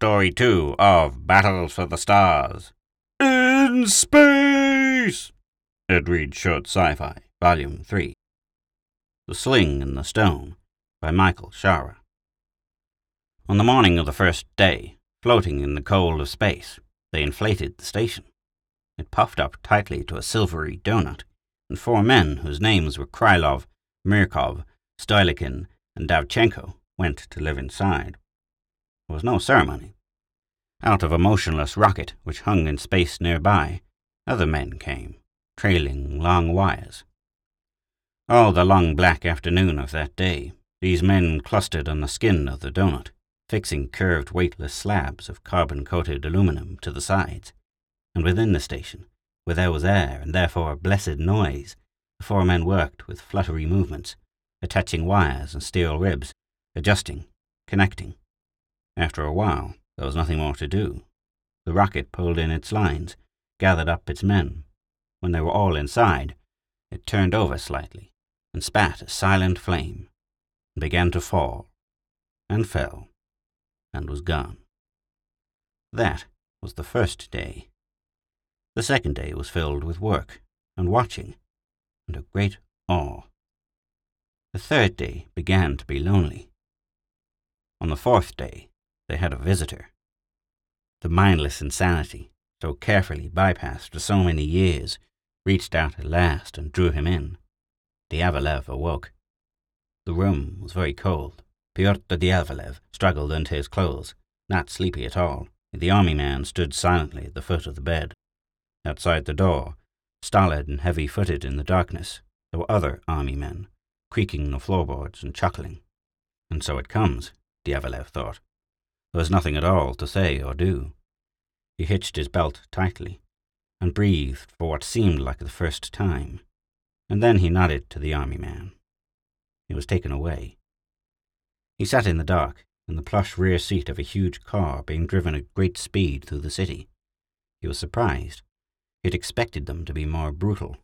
Story 2 of Battles for the Stars. In Space! Ed Reed Short Sci Fi, Volume 3. The Sling and the Stone by Michael Shaara. On the morning of the first day, floating in the cold of space, they inflated the station. It puffed up tightly to a silvery donut, and four men whose names were Krylov, Myrkov, Stolykin, and Davchenko went to live inside. There was no ceremony. Out of a motionless rocket which hung in space nearby, other men came, trailing long wires. All the long black afternoon of that day, these men clustered on the skin of the donut, fixing curved weightless slabs of carbon-coated aluminum to the sides. And within the station, where there was air and therefore blessed noise, the four men worked with fluttery movements, attaching wires and steel ribs, adjusting, connecting. After a while, there was nothing more to do. The rocket pulled in its lines, gathered up its men. When they were all inside, it turned over slightly and spat a silent flame, and began to fall, and fell, and was gone. That was the first day. The second day was filled with work and watching and a great awe. The third day began to be lonely. On the fourth day, they had a visitor. The mindless insanity, so carefully bypassed for so many years, reached out at last and drew him in. Diaghilev awoke. The room was very cold. Pyotr Diaghilev struggled into his clothes, not sleepy at all. The army man stood silently at the foot of the bed. Outside the door, stolid and heavy-footed in the darkness, there were other army men, creaking the floorboards and chuckling. And so it comes, Diaghilev thought. There was nothing at all to say or do. He hitched his belt tightly and breathed for what seemed like the first time, and then he nodded to the army man. He was taken away. He sat in the dark, in the plush rear seat of a huge car being driven at great speed through the city. He was surprised. He had expected them to be more brutal,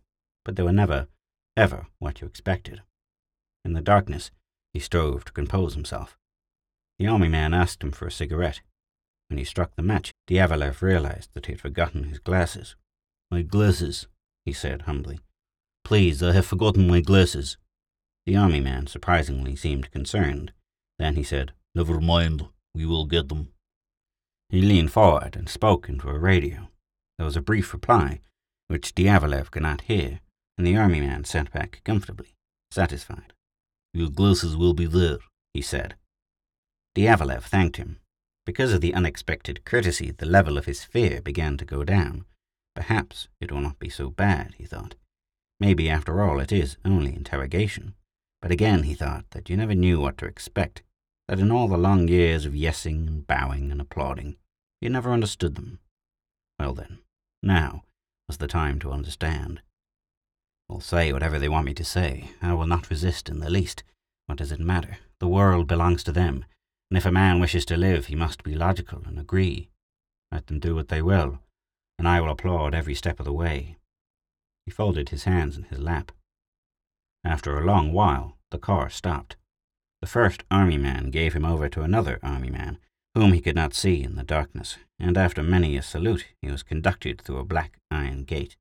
but they were never, ever what you expected. In the darkness, he strove to compose himself. The army man asked him for a cigarette. When he struck the match, Diaghilev realized that he had forgotten his glasses. My glasses, he said humbly. Please, I have forgotten my glasses. The army man surprisingly seemed concerned. Then he said, Never mind, we will get them. He leaned forward and spoke into a radio. There was a brief reply, which Diaghilev could not hear, and the army man sat back comfortably, satisfied. Your glasses will be there, he said. Diaghilev thanked him. Because of the unexpected courtesy, the level of his fear began to go down. Perhaps it will not be so bad, he thought. Maybe, after all, it is only interrogation. But again he thought that you never knew what to expect, that in all the long years of yessing and bowing and applauding, you never understood them. Well then, now was the time to understand. I'll say whatever they want me to say. I will not resist in the least. What does it matter? The world belongs to them and if a man wishes to live, he must be logical and agree. Let them do what they will, and I will applaud every step of the way. He folded his hands in his lap. After a long while, the car stopped. The first army man gave him over to another army man, whom he could not see in the darkness, and after many a salute, he was conducted through a black iron gate.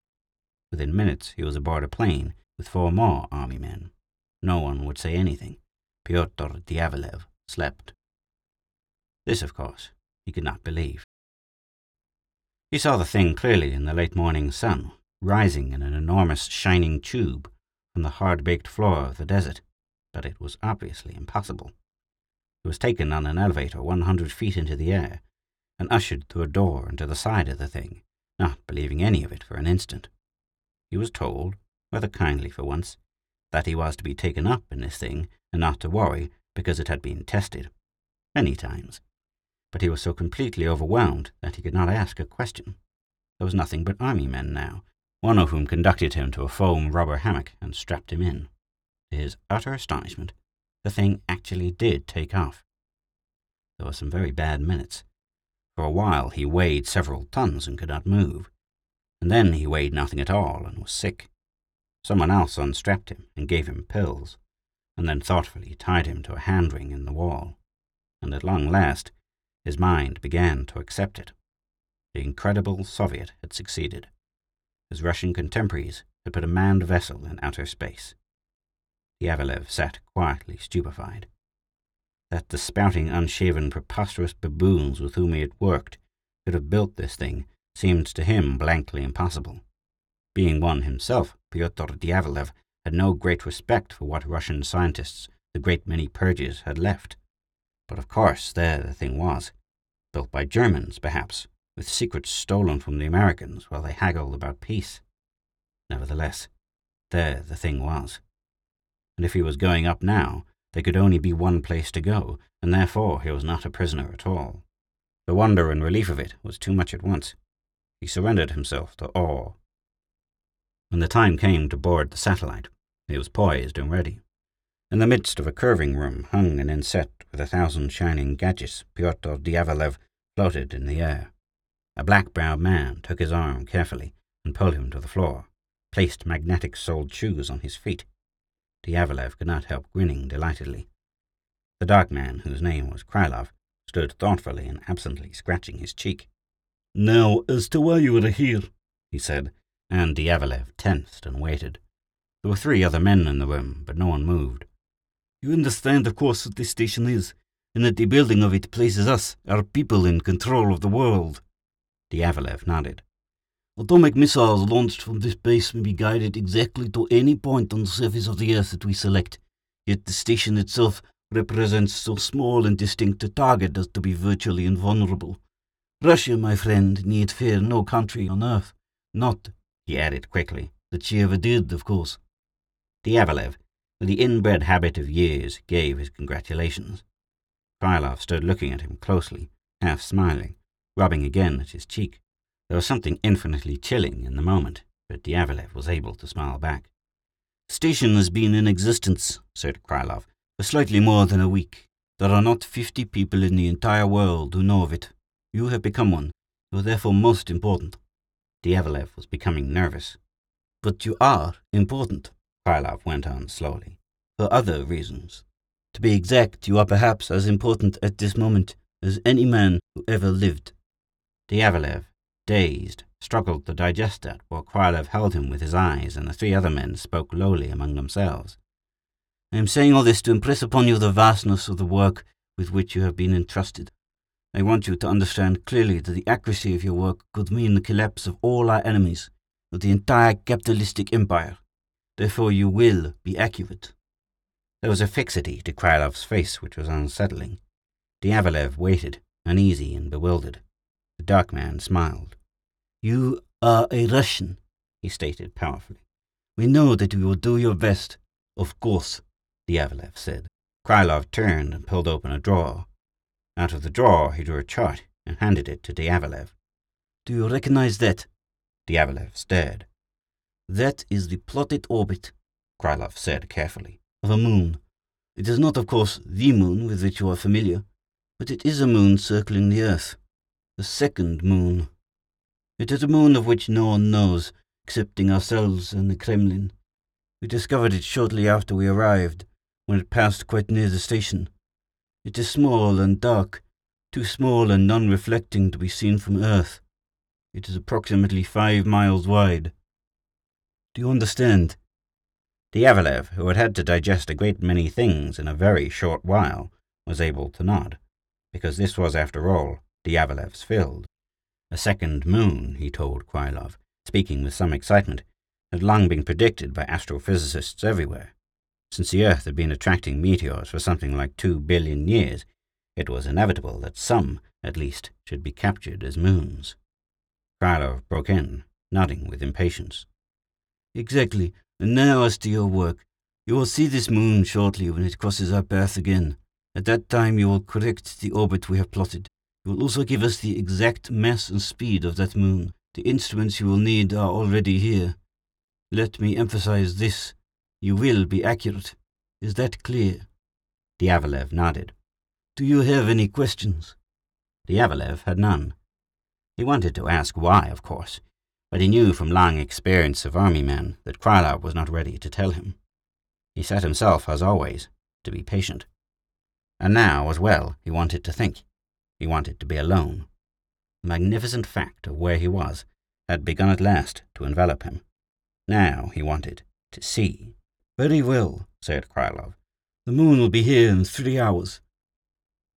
Within minutes, he was aboard a plane with four more army men. No one would say anything. Pyotr Diaghilev slept. This, of course, he could not believe. He saw the thing clearly in the late morning sun, rising in an enormous shining tube from the hard-baked floor of the desert, but it was obviously impossible. It was taken on an elevator one hundred feet into the air, and ushered through a door into the side of the thing, not believing any of it for an instant. He was told, rather kindly for once, that he was to be taken up in this thing and not to worry because it had been tested. Many times but he was so completely overwhelmed that he could not ask a question. There was nothing but army men now, one of whom conducted him to a foam rubber hammock and strapped him in. To his utter astonishment, the thing actually did take off. There were some very bad minutes. For a while he weighed several tons and could not move, and then he weighed nothing at all and was sick. Someone else unstrapped him and gave him pills, and then thoughtfully tied him to a hand ring in the wall. And at long last, his mind began to accept it. The incredible Soviet had succeeded. His Russian contemporaries had put a manned vessel in outer space. Diaghilev sat quietly stupefied. That the spouting, unshaven, preposterous baboons with whom he had worked could have built this thing seemed to him blankly impossible. Being one himself, Pyotr Diaghilev had no great respect for what Russian scientists the great many purges had left. But of course, there the thing was. Built by Germans, perhaps, with secrets stolen from the Americans while they haggled about peace. Nevertheless, there the thing was. And if he was going up now, there could only be one place to go, and therefore he was not a prisoner at all. The wonder and relief of it was too much at once. He surrendered himself to awe. When the time came to board the satellite, he was poised and ready. In the midst of a curving room hung and inset with a thousand shining gadgets, Pyotr Diaghilev floated in the air. A black-browed man took his arm carefully and pulled him to the floor, placed magnetic-soled shoes on his feet. Diaghilev could not help grinning delightedly. The dark man, whose name was Krylov, stood thoughtfully and absently scratching his cheek. Now, as to why you are here, he said, and Diaghilev tensed and waited. There were three other men in the room, but no one moved. You understand, of course, what this station is, and that the building of it places us, our people, in control of the world. Diaghilev nodded. Atomic missiles launched from this base may be guided exactly to any point on the surface of the Earth that we select, yet the station itself represents so small and distinct a target as to be virtually invulnerable. Russia, my friend, need fear no country on Earth. Not, he added quickly, that she ever did, of course. Diaghilev, the inbred habit of years, gave his congratulations. Krylov stood looking at him closely, half smiling, rubbing again at his cheek. There was something infinitely chilling in the moment, but Diaghilev was able to smile back. The Station has been in existence, said Krylov, for slightly more than a week. There are not fifty people in the entire world who know of it. You have become one. You are therefore most important. Diaghilev was becoming nervous. But you are important, Krylov went on slowly. For other reasons. To be exact, you are perhaps as important at this moment as any man who ever lived. Diaghilev, dazed, struggled to digest that while Krylov held him with his eyes and the three other men spoke lowly among themselves. I am saying all this to impress upon you the vastness of the work with which you have been entrusted. I want you to understand clearly that the accuracy of your work could mean the collapse of all our enemies, of the entire capitalistic empire. Therefore you will be accurate. There was a fixity to Krylov's face which was unsettling. Diaghilev waited, uneasy and bewildered. The dark man smiled. You are a Russian, he stated powerfully. We know that you will do your best. Of course, Diaghilev said. Krylov turned and pulled open a drawer. Out of the drawer he drew a chart and handed it to Diaghilev. Do you recognize that? Diaghilev stared. That is the plotted orbit, Krylov said carefully, of a moon. It is not, of course, the moon with which you are familiar, but it is a moon circling the Earth. The second moon. It is a moon of which no one knows, excepting ourselves and the Kremlin. We discovered it shortly after we arrived, when it passed quite near the station. It is small and dark, too small and non-reflecting to be seen from Earth. It is approximately five miles wide. Do you understand? Diaghilev, who had had to digest a great many things in a very short while, was able to nod, because this was, after all, Diaghilev's field. A second moon, he told Krylov, speaking with some excitement, had long been predicted by astrophysicists everywhere. Since the Earth had been attracting meteors for something like two billion years, it was inevitable that some, at least, should be captured as moons. Krylov broke in, nodding with impatience. Exactly. And now as to your work. You will see this moon shortly when it crosses our path again. At that time you will correct the orbit we have plotted. You will also give us the exact mass and speed of that moon. The instruments you will need are already here. Let me emphasize this. You will be accurate. Is that clear? Diaghilev nodded. Do you have any questions? Diaghilev had none. He wanted to ask why, of course, but he knew from long experience of army men that Krylov was not ready to tell him. He set himself, as always, to be patient. And now, as well, he wanted to think. he wanted to be alone. The magnificent fact of where he was had begun at last to envelop him. Now he wanted to see. Very well, said Krylov. The moon will be here in three hours.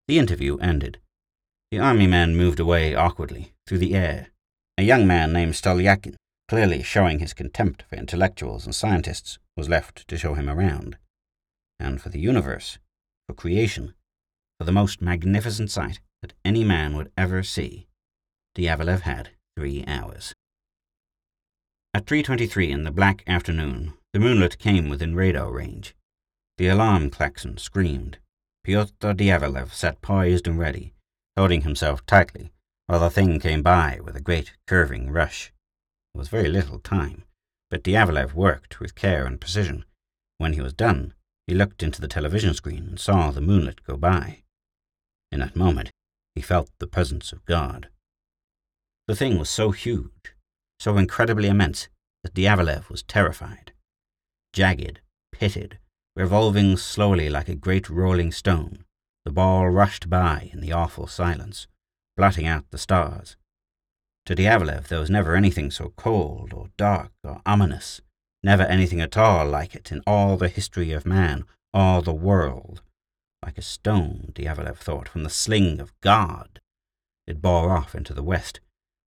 The interview ended. The army man moved away awkwardly through the air. A young man named Stolyakin, clearly showing his contempt for intellectuals and scientists, was left to show him around. And for the universe, for creation, for the most magnificent sight that any man would ever see, Diaghilev had three hours. At 3.23 in the black afternoon, the moonlet came within radar range. The alarm klaxon screamed. Pyotr Diaghilev sat poised and ready, holding himself tightly, while the thing came by with a great curving rush. There was very little time, but Diaghilev worked with care and precision. When he was done, he looked into the television screen and saw the moonlet go by. In that moment, he felt the presence of God. The thing was so huge, so incredibly immense, that Diaghilev was terrified. Jagged, pitted, revolving slowly like a great rolling stone, the ball rushed by in the awful silence, blotting out the stars. To Diaghilev there was never anything so cold or dark or ominous, never anything at all like it in all the history of man, all the world. Like a stone, Diaghilev thought, from the sling of God. It bore off into the west,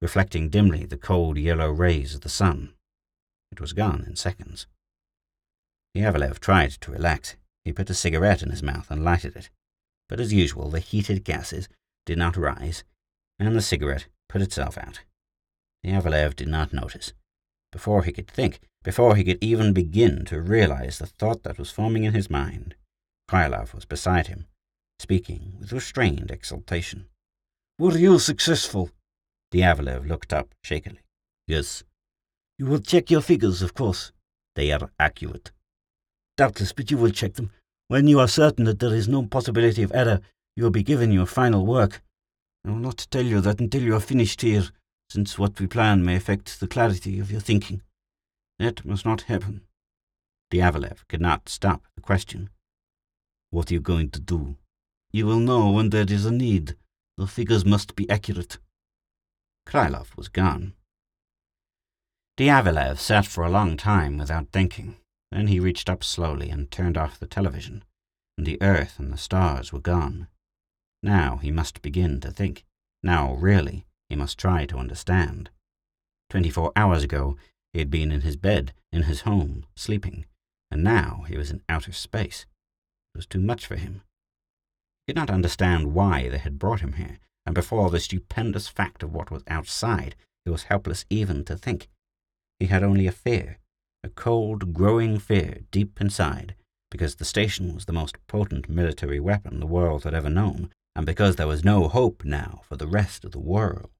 reflecting dimly the cold yellow rays of the sun. It was gone in seconds. Diaghilev tried to relax. He put a cigarette in his mouth and lighted it. But as usual, the heated gases did not rise, and the cigarette put itself out. Diaghilev did not notice. Before he could think, before he could even begin to realize the thought that was forming in his mind, Krylov was beside him, speaking with restrained exultation. Were you successful? Diaghilev looked up shakily. Yes. You will check your figures, of course. They are accurate. Doubtless, but you will check them. When you are certain that there is no possibility of error, you will be given your final work. I will not tell you that until you are finished here, since what we plan may affect the clarity of your thinking. That must not happen. Diaghilev could not stop the question. What are you going to do? You will know when there is a need. The figures must be accurate. Krylov was gone. Diaghilev sat for a long time without thinking. Then he reached up slowly and turned off the television, and the earth and the stars were gone. Now he must begin to think. Now, really, he must try to understand. Twenty-four hours ago, he had been in his bed, in his home, sleeping, and now he was in outer space. It was too much for him. He could not understand why they had brought him here, and before the stupendous fact of what was outside, he was helpless even to think. He had only a fear, a cold, growing fear deep inside, because the station was the most potent military weapon the world had ever known, and because there was no hope now for the rest of the world.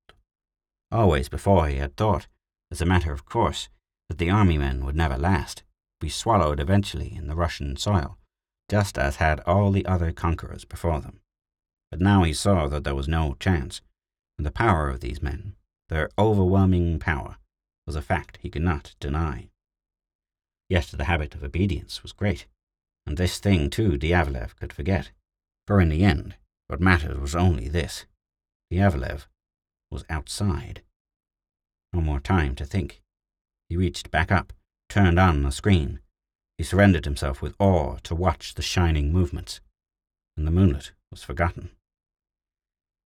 Always before he had thought, as a matter of course, that the army men would never last, be swallowed eventually in the Russian soil, just as had all the other conquerors before them. But now he saw that there was no chance, and the power of these men, their overwhelming power, was a fact he could not deny. Yet the habit of obedience was great, and this thing too Diaghilev could forget, for in the end what mattered was only this. Diaghilev was outside. No more time to think. He reached back up, turned on the screen. He surrendered himself with awe to watch the shining movements, and the moonlet was forgotten.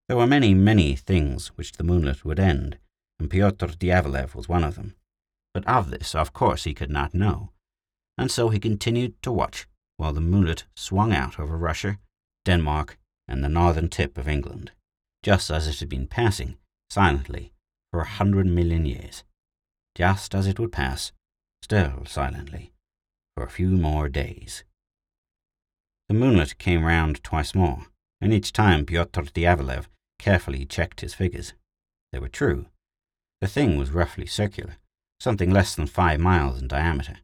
There were many, many things which the moonlet would end, and Pyotr Diaghilev was one of them. But of this, of course, he could not know, and so he continued to watch while the moonlet swung out over Russia, Denmark, and the northern tip of England, just as it had been passing, silently, for a hundred million years, just as it would pass, still silently, for a few more days. The moonlet came round twice more, and each time Pyotr Diaghilev carefully checked his figures. They were true. The thing was roughly circular, something less than five miles in diameter,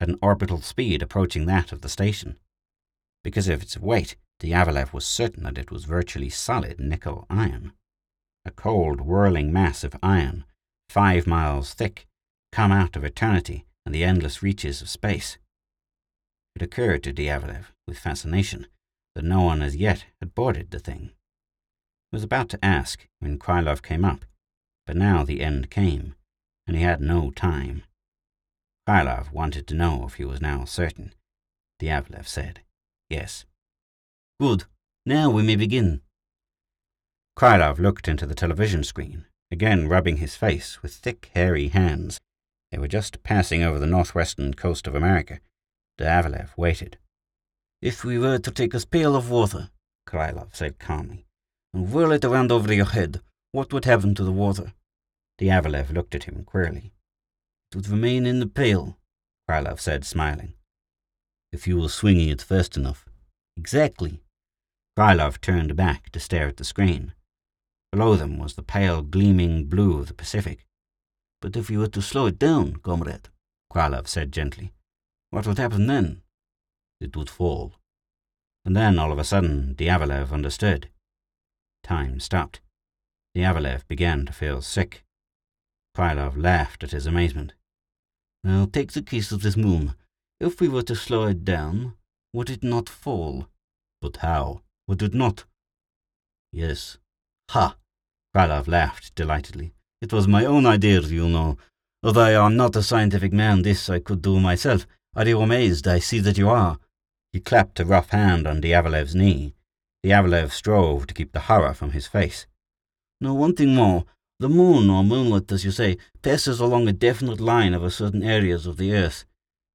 at an orbital speed approaching that of the station. Because of its weight, Diaghilev was certain that it was virtually solid nickel iron. A cold, whirling mass of iron, five miles thick, come out of eternity and the endless reaches of space. It occurred to Diaghilev, with fascination, that no one as yet had boarded the thing. He was about to ask when Krylov came up, but now the end came, and he had no time. Krylov wanted to know if he was now certain. Diaghilev said, Yes. Good. Now we may begin. Krylov looked into the television screen, again rubbing his face with thick, hairy hands. They were just passing over the northwestern coast of America. Diaghilev waited. If we were to take a pail of water, Krylov said calmly, and whirl it around over your head, what would happen to the water? Diaghilev looked at him queerly. It would remain in the pail, Krylov said, smiling. If you were swinging it fast enough. Exactly. Krylov turned back to stare at the screen. Below them was the pale, gleaming blue of the Pacific. But if you were to slow it down, comrade, Krylov said gently, what would happen then? It would fall. And then, all of a sudden, Diaghilev understood. Time stopped. Diaghilev began to feel sick. Krylov laughed at his amazement. Now take the case of this moon. If we were to slow it down, would it not fall? But how? Would it not? Yes. Ha! Krylov laughed delightedly. It was my own idea, you know. Although I am not a scientific man, this I could do myself. Are you amazed? I see that you are. He clapped a rough hand on Diaghilev's knee. Diaghilev strove to keep the horror from his face. Now, one thing more. The moon, or moonlet, as you say, passes along a definite line over certain areas of the earth.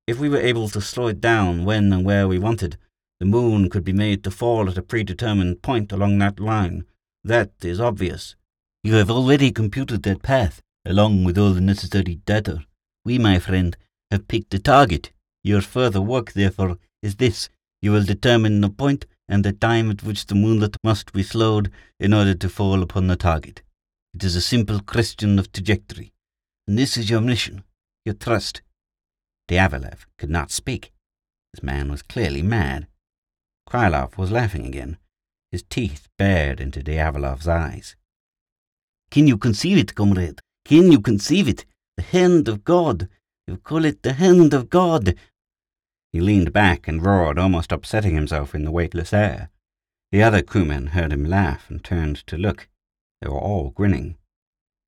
If we were able to slow it down when and where we wanted, the moon could be made to fall at a predetermined point along that line. That is obvious. You have already computed that path, along with all the necessary data. We, my friend, have picked a target. Your further work, therefore, is this. You will determine the point and the time at which the moonlet must be slowed in order to fall upon the target. It is a simple question of trajectory. And this is your mission, your trust. Diaghilev could not speak. This man was clearly mad. Krylov was laughing again, his teeth bared into Diaghilev's eyes. Can you conceive it, comrade? Can you conceive it? The hand of God. You call it the hand of God. He leaned back and roared, almost upsetting himself in the weightless air. The other crewmen heard him laugh and turned to look. They were all grinning.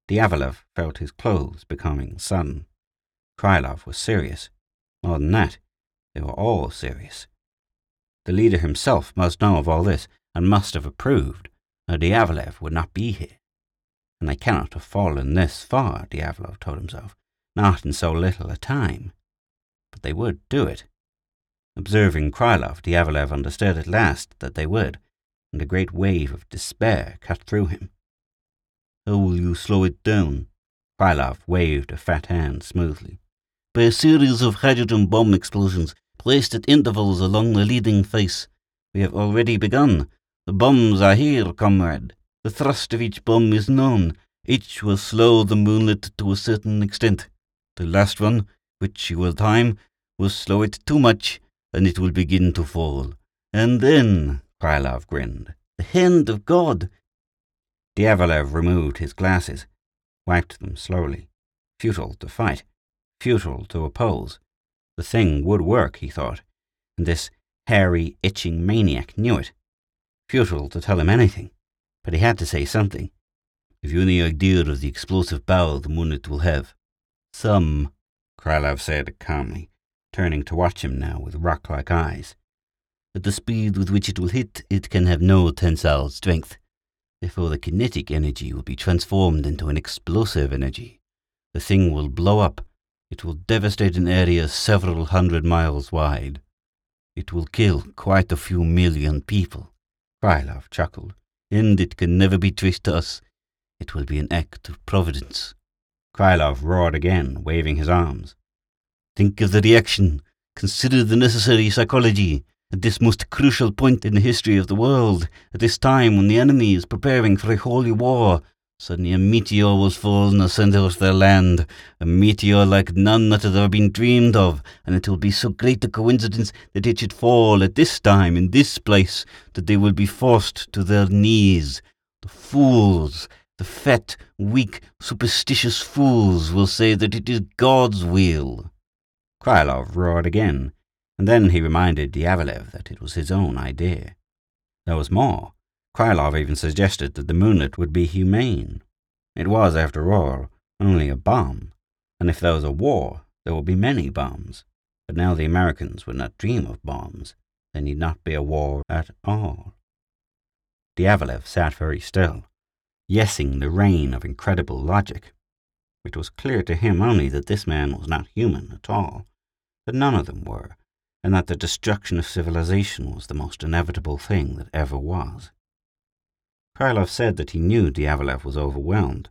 Diaghilev felt his clothes becoming sudden. Krylov was serious. More than that, they were all serious. The leader himself must know of all this and must have approved, or Diaghilev would not be here. And they cannot have fallen this far, Diaghilev told himself, not in so little a time. But they would do it. Observing Krylov, Diaghilev understood at last that they would, and a great wave of despair cut through him. How will you slow it down? Krylov waved a fat hand smoothly. By a series of hydrogen bomb explosions placed at intervals along the leading face. We have already begun. The bombs are here, comrade. The thrust of each bomb is known. Each will slow the moonlet to a certain extent. The last one, which you will time, will slow it too much, and it will begin to fall. And then, Krylov grinned, the hand of God Diaghilev removed his glasses, wiped them slowly. Futile to fight, futile to oppose. The thing would work, he thought, and this hairy, itching maniac knew it. Futile to tell him anything, but he had to say something. Have you any idea of the explosive power the moonlet will have? Some, Krylov said calmly, turning to watch him now with rock-like eyes. At the speed with which it will hit, it can have no tensile strength. Therefore, the kinetic energy will be transformed into an explosive energy. The thing will blow up. It will devastate an area several hundred miles wide. It will kill quite a few million people. Krylov chuckled. And it can never be traced to us. It will be an act of providence. Krylov roared again, waving his arms. Think of the reaction. Consider the necessary psychology. At this most crucial point in the history of the world, at this time when the enemy is preparing for a holy war, suddenly a meteor was fallen in the center of their land, a meteor like none that has ever been dreamed of, and it will be so great a coincidence that it should fall at this time in this place that they will be forced to their knees. The fools, the fat, weak, superstitious fools will say that it is God's will. Krylov roared again and then he reminded Diaghilev that it was his own idea. There was more. Krylov even suggested that the moonlet would be humane. It was, after all, only a bomb, and if there was a war, there would be many bombs. But now the Americans would not dream of bombs. There need not be a war at all. Diaghilev sat very still, yesing the rain of incredible logic. It was clear to him only that this man was not human at all, that none of them were, and that the destruction of civilization was the most inevitable thing that ever was. Krylov said that he knew Diaghilev was overwhelmed,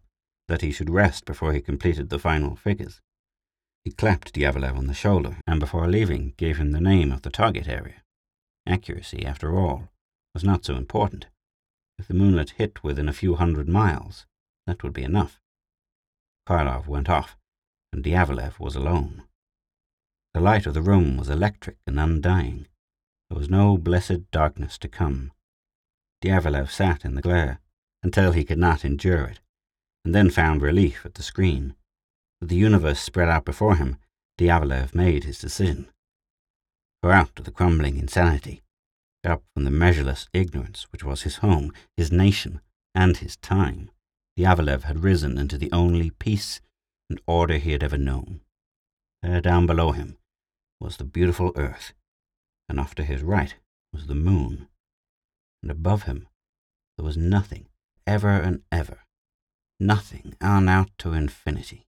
that he should rest before he completed the final figures. He clapped Diaghilev on the shoulder, and before leaving gave him the name of the target area. Accuracy, after all, was not so important. If the moonlet hit within a few hundred miles, that would be enough. Krylov went off, and Diaghilev was alone. The light of the room was electric and undying. There was no blessed darkness to come. Diaghilev sat in the glare until he could not endure it, and then found relief at the screen. With the universe spread out before him, Diaghilev made his decision. For out of the crumbling insanity, up from the measureless ignorance which was his home, his nation, and his time. Diaghilev had risen into the only peace and order he had ever known. There down below him was the beautiful earth, and off to his right was the moon, and above him there was nothing, ever and ever, nothing on out to infinity,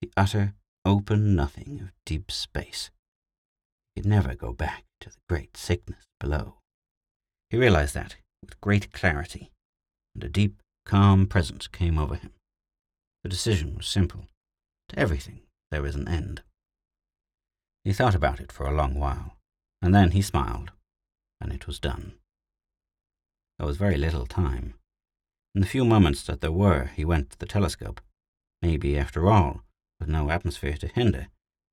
the utter open nothing of deep space. He could never go back to the great sickness below. He realized that with great clarity, and a deep, calm presence came over him. The decision was simple. To everything there is an end. He thought about it for a long while, and then he smiled, and it was done. There was very little time. In the few moments that there were, he went to the telescope. Maybe, after all, with no atmosphere to hinder,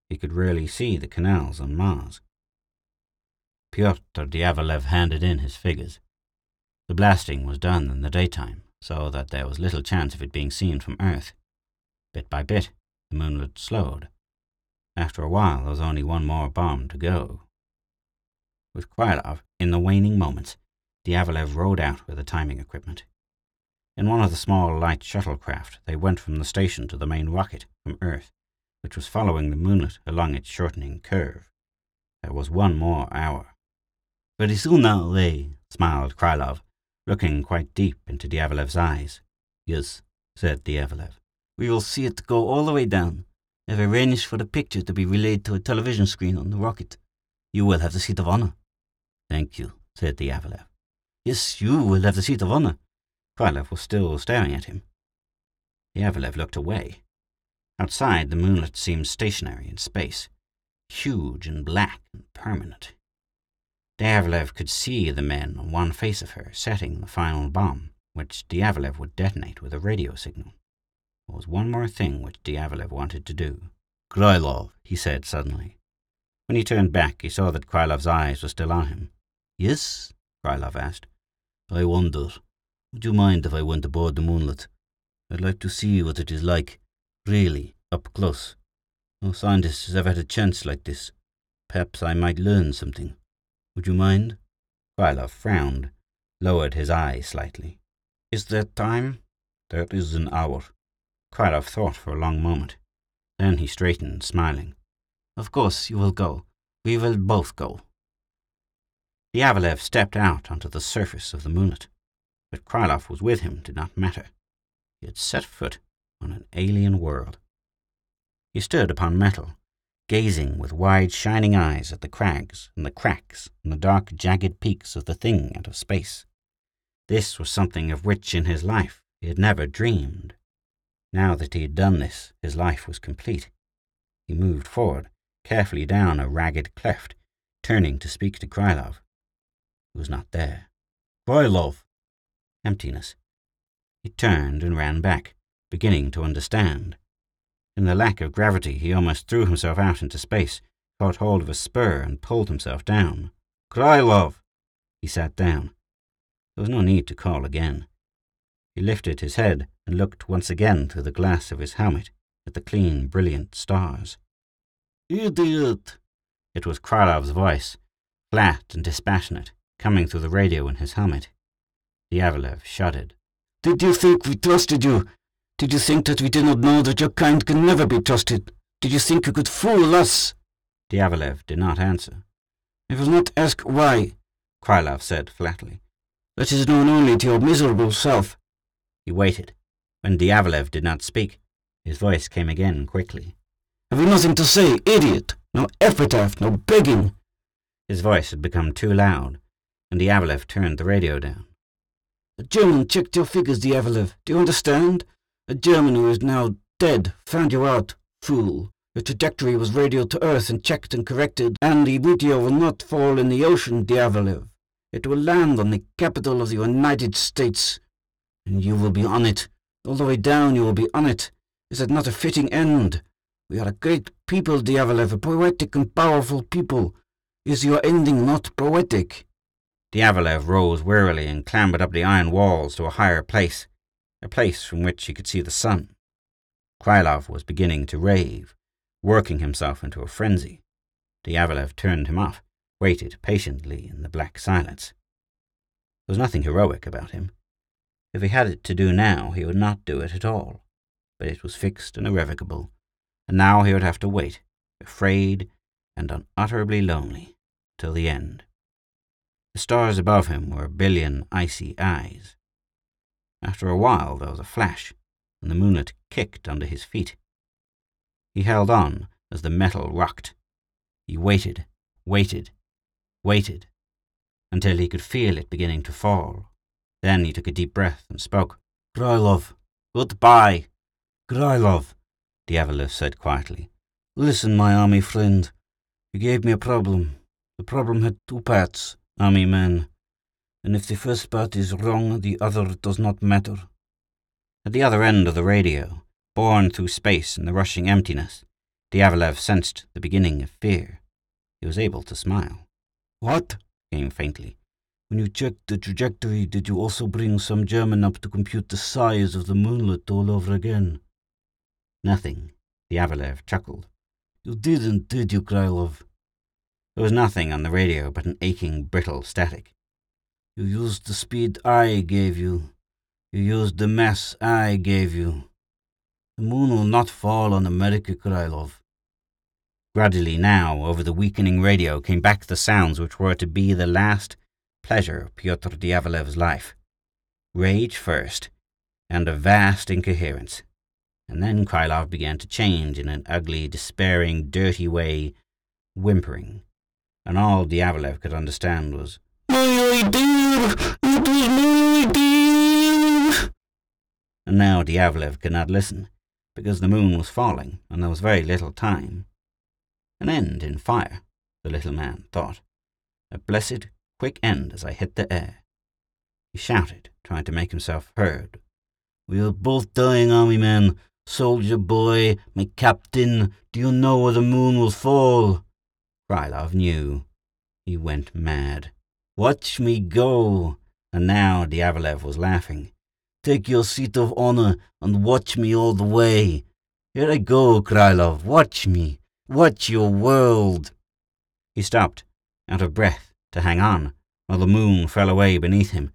he could really see the canals on Mars. Pyotr Diaghilev handed in his figures. The blasting was done in the daytime, so that there was little chance of it being seen from Earth. Bit by bit, the moonlet slowed. After a while, there was only one more bomb to go. With Krylov, in the waning moments, Diaghilev rode out with the timing equipment. In one of the small light shuttlecraft, they went from the station to the main rocket from Earth, which was following the moonlet along its shortening curve. There was one more hour. Very soon now, they, smiled Krylov, looking quite deep into Diaghilev's eyes. Yes, said Diaghilev. We will see it go all the way down. I've arranged for the picture to be relayed to a television screen on the rocket. You will have the seat of honor. Thank you, said Diaghilev. Yes, you will have the seat of honor. Krylov was still staring at him. Diaghilev looked away. Outside, the moonlet seemed stationary in space, huge and black and permanent. Diaghilev could see the men on one face of her setting the final bomb, which Diaghilev would detonate with a radio signal. There was one more thing which Diaghilev wanted to do. Krylov, he said suddenly. When he turned back, he saw that Krylov's eyes were still on him. Yes? Krylov asked. I wonder, would you mind if I went aboard the Moonlet? I'd like to see what it is like, really, up close. No scientist has ever had a chance like this. Perhaps I might learn something. Would you mind? Krylov frowned, lowered his eyes slightly. Is there time? There is an hour. Krylov thought for a long moment. Then he straightened, smiling. Of course you will go. We will both go. Diaghilev stepped out onto the surface of the moonlet. That Krylov was with him did not matter. He had set foot on an alien world. He stood upon metal, gazing with wide shining eyes at the crags and the cracks and the dark jagged peaks of the thing out of space. This was something of which in his life he had never dreamed. Now that he had done this, his life was complete. He moved forward, carefully down a ragged cleft, turning to speak to Krylov. Was not there. Krylov! Emptiness. He turned and ran back, beginning to understand. In the lack of gravity, he almost threw himself out into space, caught hold of a spur, and pulled himself down. Krylov! He sat down. There was no need to call again. He lifted his head and looked once again through the glass of his helmet at the clean, brilliant stars. Idiot! It was Krylov's voice, flat and dispassionate, coming through the radio in his helmet. Diaghilev shuddered. Did you think we trusted you? Did you think that we did not know that your kind can never be trusted? Did you think you could fool us? Diaghilev did not answer. I will not ask why, Krylov said flatly. That is known only to your miserable self. He waited. When Diaghilev did not speak, his voice came again quickly. Have you nothing to say, idiot? No epitaph, no begging. His voice had become too loud, and Diaghilev turned the radio down. A German checked your figures, Diaghilev. Do you understand? A German who is now dead found you out, fool. Your trajectory was radioed to Earth and checked and corrected, and the meteor will not fall in the ocean, Diaghilev. It will land on the capital of the United States, and you will be on it. All the way down you will be on it. Is that not a fitting end? We are a great people, Diaghilev, a poetic and powerful people. Is your ending not poetic? Diaghilev rose wearily and clambered up the iron walls to a higher place, a place from which he could see the sun. Krylov was beginning to rave, working himself into a frenzy. Diaghilev turned him off, waited patiently in the black silence. There was nothing heroic about him. If he had it to do now, he would not do it at all. But it was fixed and irrevocable, and now he would have to wait, afraid and unutterably lonely, till the end. The stars above him were a billion icy eyes. After a while there was a flash, and the moonlet kicked under his feet. He held on as the metal rocked. He waited, waited, waited, until he could feel it beginning to fall. Then he took a deep breath and spoke. Krylov. Goodbye. Krylov, Diaghilev said quietly. Listen, my army friend. You gave me a problem. The problem had two parts, army men. And if the first part is wrong, the other does not matter. At the other end of the radio, borne through space and the rushing emptiness, Diaghilev sensed the beginning of fear. He was able to smile. What? came faintly. When you checked the trajectory, did you also bring some German up to compute the size of the moonlet all over again? Nothing. Diaghilev chuckled. You didn't, did you, Krylov? There was nothing on the radio but an aching, brittle static. You used the speed I gave you. You used the mass I gave you. The moon will not fall on America, Krylov. Gradually now, over the weakening radio, came back the sounds which were to be the last pleasure of Pyotr Diaghilev's life. Rage first, and a vast incoherence. And then Krylov began to change in an ugly, despairing, dirty way, whimpering. And all Diaghilev could understand was, My idea! It was my idea! And now Diaghilev could not listen, because the moon was falling, and there was very little time. An end in fire, the little man thought. A blessed, quick end as I hit the air. He shouted, trying to make himself heard. We are both dying, army men. Soldier boy, my captain, do you know where the moon will fall? Krylov knew. He went mad. Watch me go. And now Diaghilev was laughing. Take your seat of honor and watch me all the way. Here I go, Krylov. Watch me. Watch your world. He stopped, out of breath, to hang on, while the moon fell away beneath him.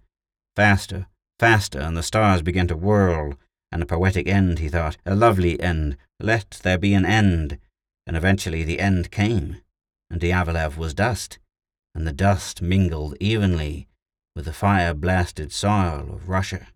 Faster, faster, and the stars began to whirl, and a poetic end, he thought, a lovely end. Let there be an end. And eventually the end came, and Diaghilev was dust, and the dust mingled evenly with the fire blasted soil of Russia.